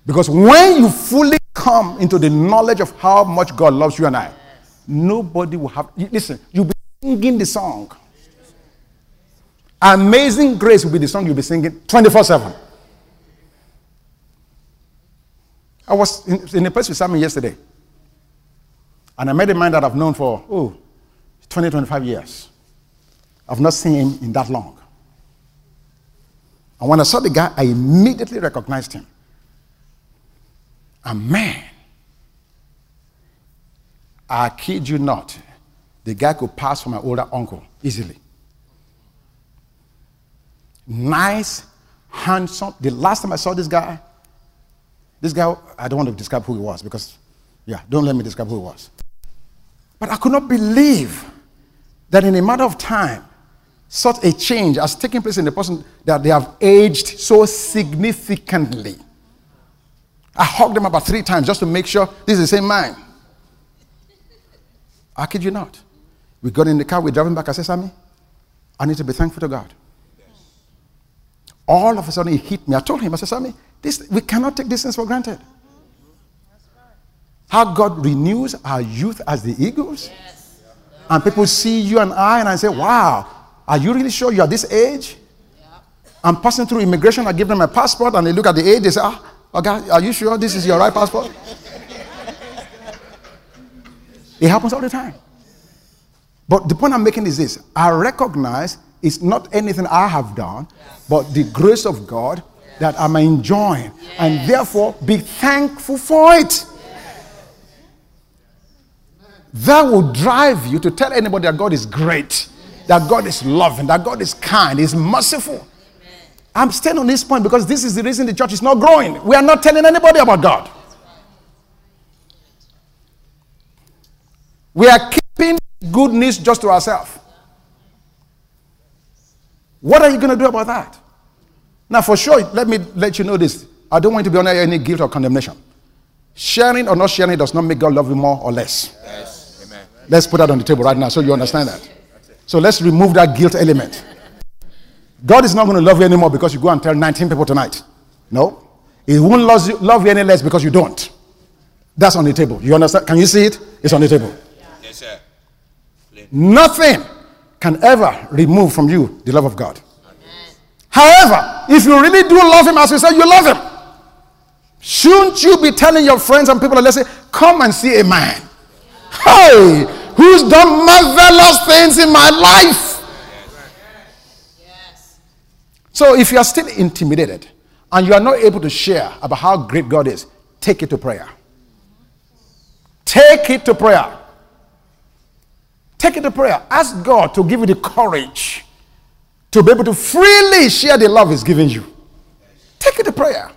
Because when you fully come into the knowledge of how much God loves you and I, nobody will have. Listen, you'll be singing the song. Amazing Grace will be the song you'll be singing 24 7. I was in, in a place with Simon yesterday. And I met a man that I've known for, oh, 20, 25 years. I've not seen him in that long. And when I saw the guy, I immediately recognized him. And man, I kid you not, the guy could pass for my older uncle easily. nice, handsome. The last time I saw this guy, this guy, I don't want to describe who he was because, yeah, don't let me describe who he was. But I could not believe that in a matter of time, such a change has taken place in the person that they have aged so significantly. I hugged him about three times just to make sure this is the same man. I kid you not. We got in the car, we're driving back. I said, Sammy, I need to be thankful to God. All of a sudden, he hit me. I told him, I said, Sammy, this, we cannot take this things for granted. How God renews our youth as the eagles. And people see you and I, and I say, wow, are you really sure you're this age? I'm passing through immigration. I give them my passport, and they look at the age. They say, ah, okay, are you sure this is your right passport? it happens all the time. But the point I'm making is this I recognize it's not anything I have done, but the grace of God that I'm enjoying, and therefore be thankful for it. That will drive you to tell anybody that God is great, that God is loving, that God is kind, is merciful. I'm staying on this point because this is the reason the church is not growing. We are not telling anybody about God. We are keeping good news just to ourselves. What are you going to do about that? Now, for sure, let me let you know this. I don't want to be under any guilt or condemnation. Sharing or not sharing does not make God love you more or less. Yes. Amen. Let's put that on the table right now so you understand that. So let's remove that guilt element. God is not going to love you anymore because you go and tell 19 people tonight. No. He won't love you, love you any less because you don't. That's on the table. You understand? Can you see it? It's on the table. Yes, sir. Nothing can ever remove from you the love of God. Amen. However, if you really do love Him as you say you love Him, shouldn't you be telling your friends and people, let's say, come and see a man? Hey, who's done marvelous things in my life? So if you are still intimidated and you are not able to share about how great God is, take it to prayer. Take it to prayer. Take it to prayer. Ask God to give you the courage to be able to freely share the love He's giving you. Take it to prayer.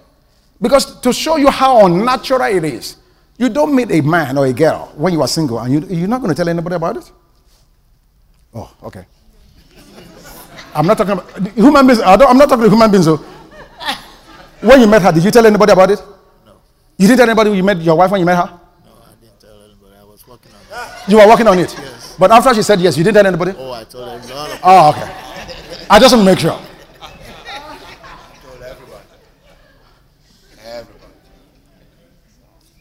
Because to show you how unnatural it is, you don't meet a man or a girl when you are single and you, you're not going to tell anybody about it? Oh, okay. I'm not talking about human beings. I am not talking to human beings. So. When you met her, did you tell anybody about it? No. You didn't tell anybody you met your wife when you met her? No, I didn't tell anybody. I was working on it. You were working on it? Yes. But after she said yes, you didn't tell anybody? Oh, I told everybody. Oh, okay. I just want to make sure. Told Everybody. Everybody.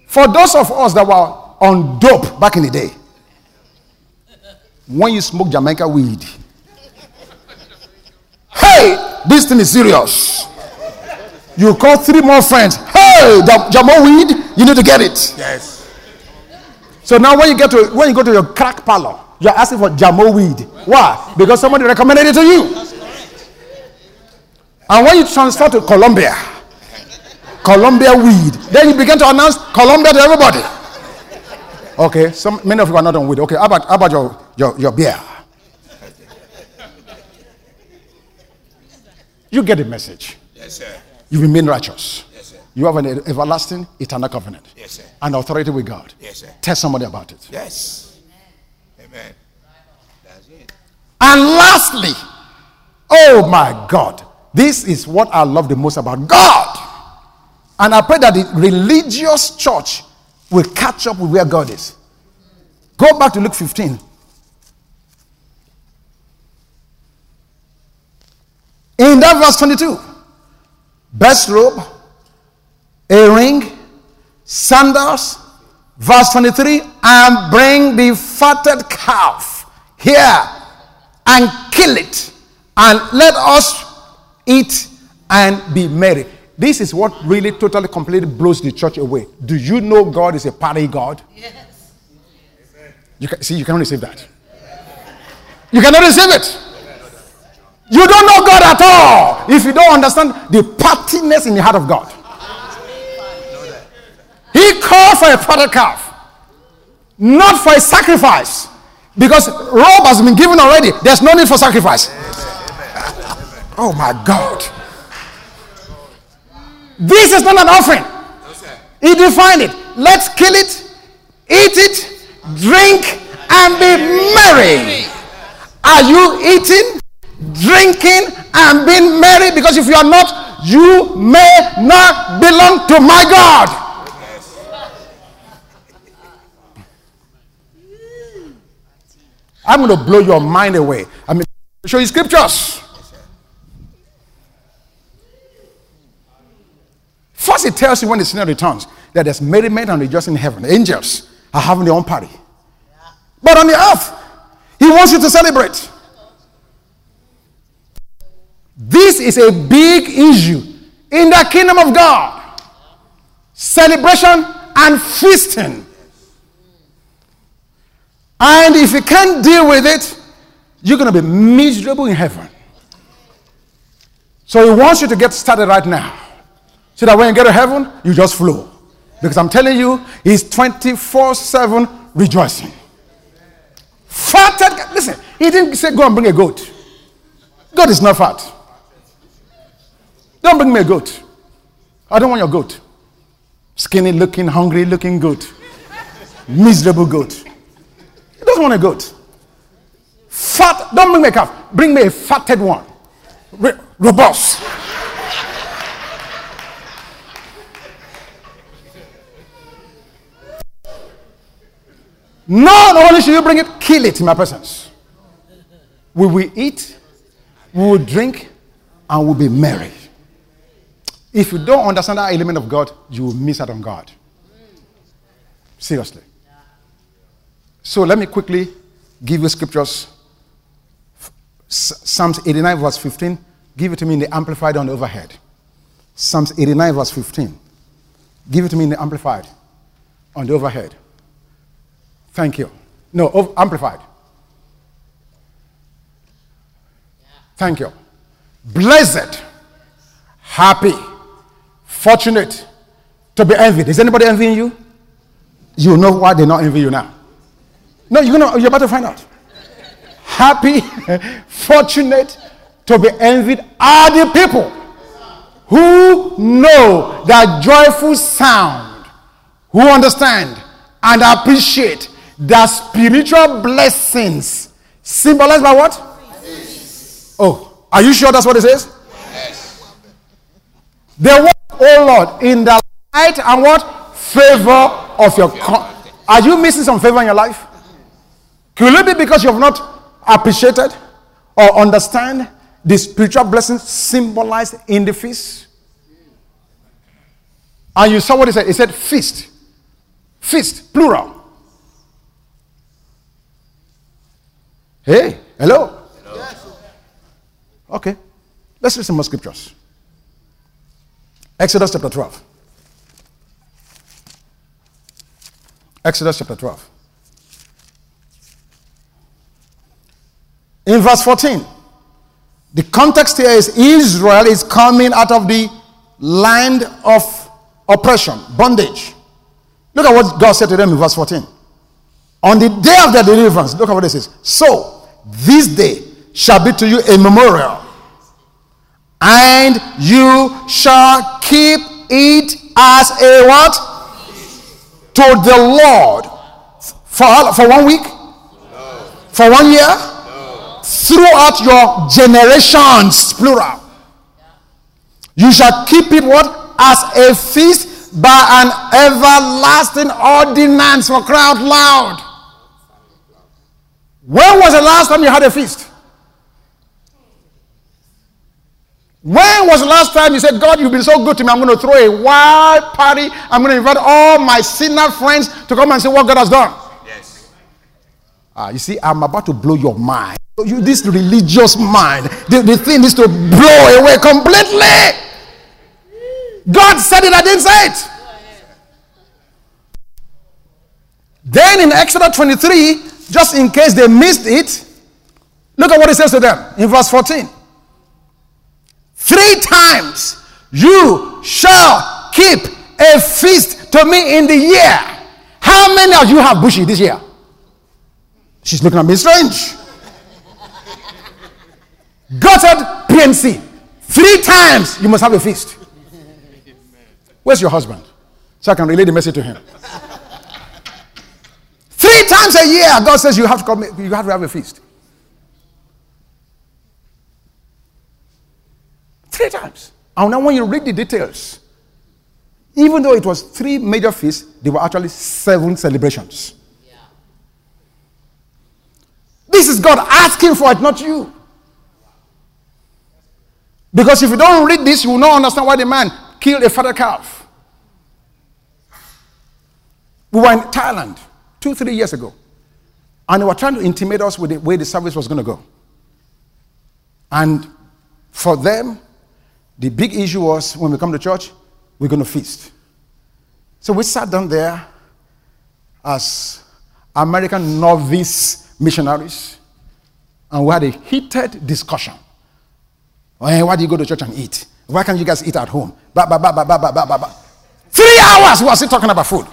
For those of us that were on dope back in the day, when you smoke Jamaica weed, Hey, this thing is serious. You call three more friends. Hey, Jamo weed, you need to get it. Yes. So now when you get to when you go to your crack parlor, you're asking for Jamo weed. Why? Because somebody recommended it to you. And when you transfer to Colombia, Colombia weed, then you begin to announce Colombia to everybody. Okay, some many of you are not on weed. Okay, how about how about your your, your beer? You get the message. Yes, sir. You remain righteous. Yes, sir. You have an everlasting, eternal covenant. Yes, sir. An authority with God. Yes, sir. Tell somebody about it. Yes. Amen. That's it. And lastly, oh my God, this is what I love the most about God. And I pray that the religious church will catch up with where God is. Go back to Luke 15. In that verse 22, best robe, a ring, sandals, verse 23, and bring the fatted calf here and kill it, and let us eat and be merry. This is what really totally completely blows the church away. Do you know God is a party God? Yes. You can, see, you cannot receive that. You cannot receive it. You don't know God at all if you don't understand the partiness in the heart of God. He called for a fatted calf, not for a sacrifice, because robe has been given already. There's no need for sacrifice. Oh my God. This is not an offering. He defined it. Let's kill it, eat it, drink, and be merry. Are you eating, drinking, and being merry? Because if you are not, you may not belong to my God. I'm going to blow your mind away. I mean, show you scriptures. First, it tells you when the sinner returns that there's merriment and rejoicing in heaven. Angels are having their own party. But on the earth, he wants you to celebrate. This is a big issue in the kingdom of God. Celebration and feasting. And if you can't deal with it, you're going to be miserable in heaven. So he wants you to get started right now. So that when you get to heaven, you just flow. Because I'm telling you, he's 24 7 rejoicing. Fatted, listen, he didn't say go and bring a goat. God is not fat. Don't bring me a goat. I don't want your goat. Skinny looking, hungry looking goat. Miserable goat. He doesn't want a goat. Fat, don't bring me a calf. Bring me a fatted one. robust. No, not only should you bring it, kill it in my presence. We will eat, we will drink, and we'll be merry. If you don't understand that element of God, you will miss out on God. Seriously. So let me quickly give you scriptures. Psalms 89, verse 15. Give it to me in the Amplified on the overhead. Psalms 89, verse 15. Give it to me in the Amplified on the overhead. Thank you. No, amplified. Thank you. Blessed, happy, fortunate to be envied. Is anybody envying you? You know why they're not envy you now. No, you're gonna you're about to find out. Happy, *laughs* fortunate to be envied are the people who know that joyful sound, who understand and appreciate the spiritual blessings symbolized by what? Oh, are you sure that's what it says? Yes. They walk, oh Lord, in the light and what? Favor of your. Con- are you missing some favor in your life? Could it be because you have not appreciated or understand the spiritual blessings symbolized in the feast? And you saw what he said. He said feast. Feast, plural. Hey, hello? hello. Yes. Okay, let's read some more scriptures. Exodus chapter 12. Exodus chapter 12. In verse 14, the context here is Israel is coming out of the land of oppression, bondage. Look at what God said to them in verse 14. On the day of their deliverance, look at what it says. So, this day shall be to you a memorial, and you shall keep it as a what? To the Lord. For, for one week? For one year? Throughout your generations, plural. You shall keep it what? As a feast by an everlasting ordinance for crowd loud. When was the last time you had a feast? When was the last time you said, God, you've been so good to me, I'm going to throw a wild party. I'm going to invite all my sinner friends to come and see what God has done? Yes. Ah, you see, I'm about to blow your mind. You, this religious mind, the, the thing is to blow away completely. God said it, I didn't say it. Then in Exodus 23, just in case they missed it, look at what it says to them in verse 14. Three times you shall keep a feast to me in the year. How many of you have bushy this year? She's looking at me strange. Said, PNC, three times you must have a feast. Where's your husband? So I can relay the message to him. Three times a year, God says you have to come, you have to have a feast. Three times. And now when you read the details, even though it was three major feasts, there were actually seven celebrations. This is God asking for it, not you. Because if you don't read this, you will not understand why the man killed a fatted calf. We were in Thailand two, three years ago, and they were trying to intimidate us with the way the service was going to go. And for them, the big issue was when we come to church, we're going to feast. So we sat down there as American novice missionaries and we had a heated discussion. Oh, hey, why do you go to church and eat? Why can't you guys eat at home? Ba, ba, ba, ba, ba, ba, ba, ba. Three hours are still talking about food.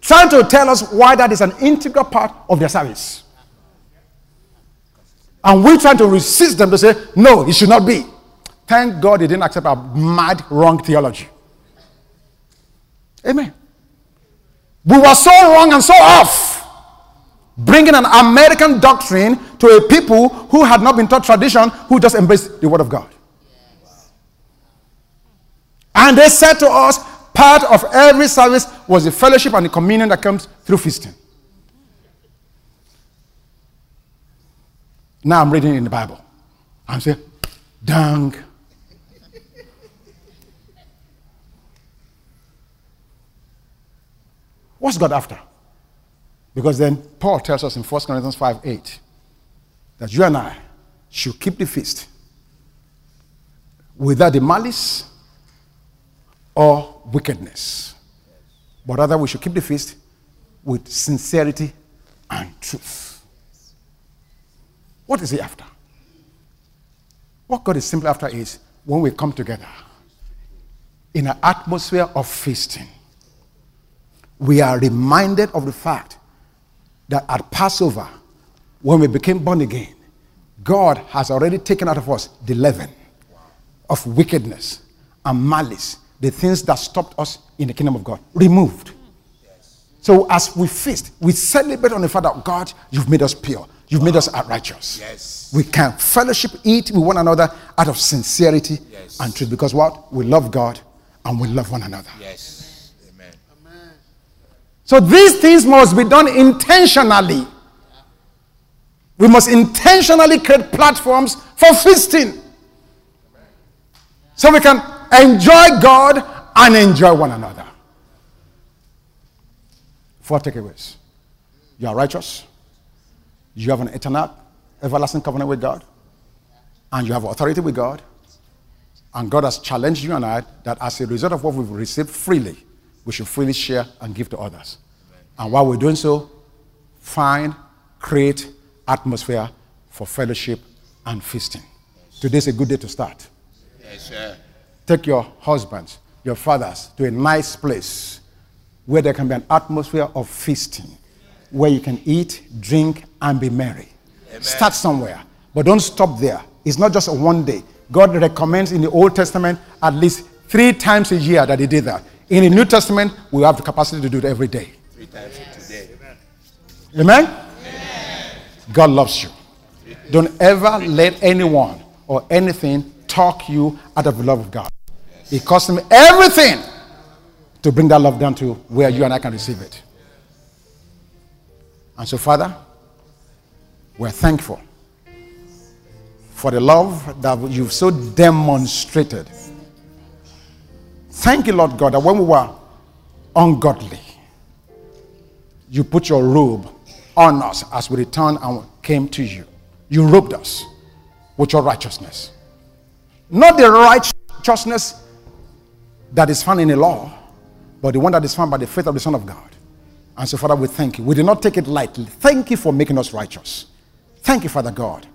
Trying to tell us why that is an integral part of their service. And we're trying to resist them to say, no, it should not be. Thank God they didn't accept our mad, wrong theology. Amen. We were so wrong and so off, bringing an American doctrine to a people who had not been taught tradition, who just embraced the Word of God. And they said to us, part of every service was the fellowship and the communion that comes through feasting. Now I'm reading in the Bible. I'm saying, dang. What's God after? Because then Paul tells us in 1 Corinthians 5 8 that you and I should keep the feast without the malice or wickedness. But rather, we should keep the feast with sincerity and truth. What is he after? What God is simply after is when we come together in an atmosphere of feasting, we are reminded of the fact that at Passover, when we became born again, God has already taken out of us the leaven of wickedness and malice, the things that stopped us in the kingdom of God, removed. So as we feast, we celebrate on the fact that God, you've made us pure. You've made us righteous. Yes. We can fellowship, eat with one another out of sincerity Yes. and truth. Because what? We love God and we love one another. Yes. So these things must be done intentionally. We must intentionally create platforms for feasting. So we can enjoy God and enjoy one another. Four takeaways. You are righteous. You have an eternal, everlasting covenant with God. And you have authority with God. And God has challenged you and I that as a result of what we've received freely, we should freely share and give to others. And while we're doing so, find, create atmosphere for fellowship and feasting. Today's a good day to start. Yes, sir. Take your husbands, your fathers to a nice place where there can be an atmosphere of feasting, where you can eat, drink, and be merry. Start somewhere, but don't stop there. It's not just one day. God recommends in the Old Testament at least three times a year that He did that. In the New Testament, we have the capacity to do it every day. Three times today. Amen? God loves you. Don't ever let anyone or anything talk you out of the love of God. It cost him everything to bring that love down to where you and I can receive it. And so, Father, we're thankful for the love that you've so demonstrated. Thank you, Lord God, that when we were ungodly, you put your robe on us as we returned and came to you. You robed us with your righteousness. Not the righteousness that is found in the law, but the one that is found by the faith of the Son of God. And so, Father, we thank you. We did not take it lightly. Thank you for making us righteous. Thank you, Father God.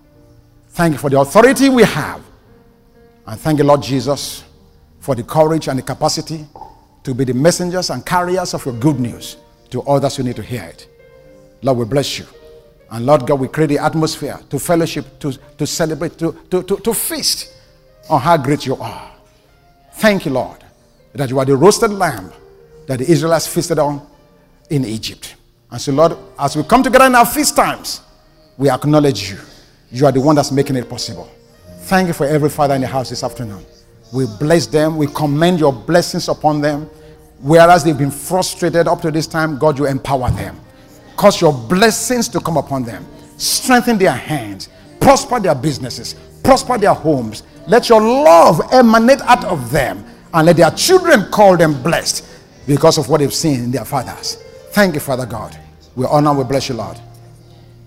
Thank you for the authority we have. And thank you, Lord Jesus, for the courage and the capacity to be the messengers and carriers of your good news to others who need to hear it. Lord, we bless you. And Lord God, we create the atmosphere to fellowship, to, to celebrate, to, to, to, to feast on how great you are. Thank you, Lord, that you are the roasted lamb that the Israelites feasted on in Egypt. And so, Lord, as we come together in our feast times, we acknowledge you. You are the one that's making it possible. Thank you for every father in the house this afternoon. We bless them. We commend your blessings upon them. Whereas they've been frustrated up to this time, God, you empower them. Cause your blessings to come upon them. Strengthen their hands. Prosper their businesses. Prosper their homes. Let your love emanate out of them. And let their children call them blessed because of what they've seen in their fathers. Thank you, Father God. We honor, we bless you, Lord.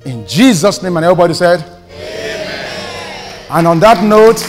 In Jesus' name, and everybody said, Amen. And on that note,